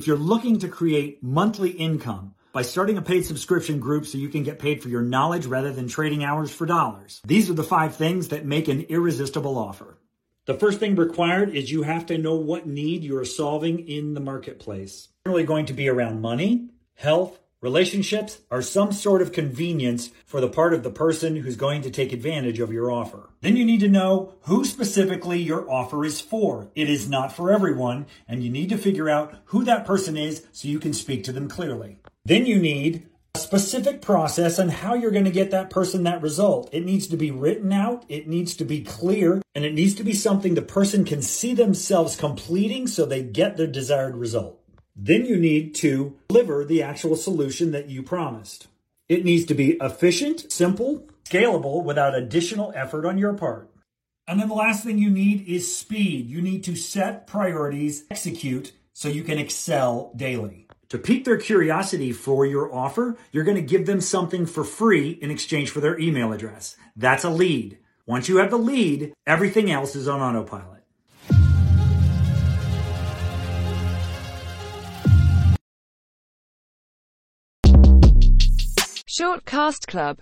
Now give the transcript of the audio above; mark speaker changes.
Speaker 1: If you're looking to create monthly income by starting a paid subscription group so you can get paid for your knowledge rather than trading hours for dollars, these are the five things that make an irresistible offer. The first thing required is you have to know what need you are solving in the marketplace. Generally going to be around money, health, relationships, are some sort of convenience for the part of the person who's going to take advantage of your offer. Then you need to know who specifically your offer is for. It is not for everyone, and you need to figure out who that person is so you can speak to them clearly. Then you need a specific process on how you're going to get that person that result. It needs to be written out, it needs to be clear, and it needs to be something the person can see themselves completing so they get their desired result. Then you need to deliver the actual solution that you promised. It needs to be efficient, simple, scalable without additional effort on your part. And then the last thing you need is speed. You need to set priorities, execute so you can excel daily. To pique their curiosity for your offer, you're going to give them something for free in exchange for their email address. That's a lead. Once you have the lead, everything else is on autopilot.
Speaker 2: Shortcast Club